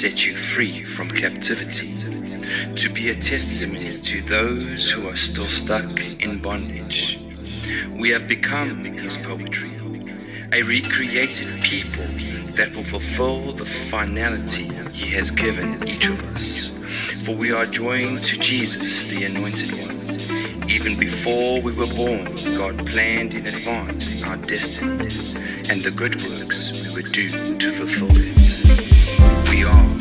set you free from captivity, to be a testimony to those who are still stuck in bondage. We have become His poetry, a recreated people that will fulfill the finality He has given each of us. For we are joined to Jesus, the Anointed One. Even before we were born, God planned in advance our destiny and the good works we would do to fulfill it. We are,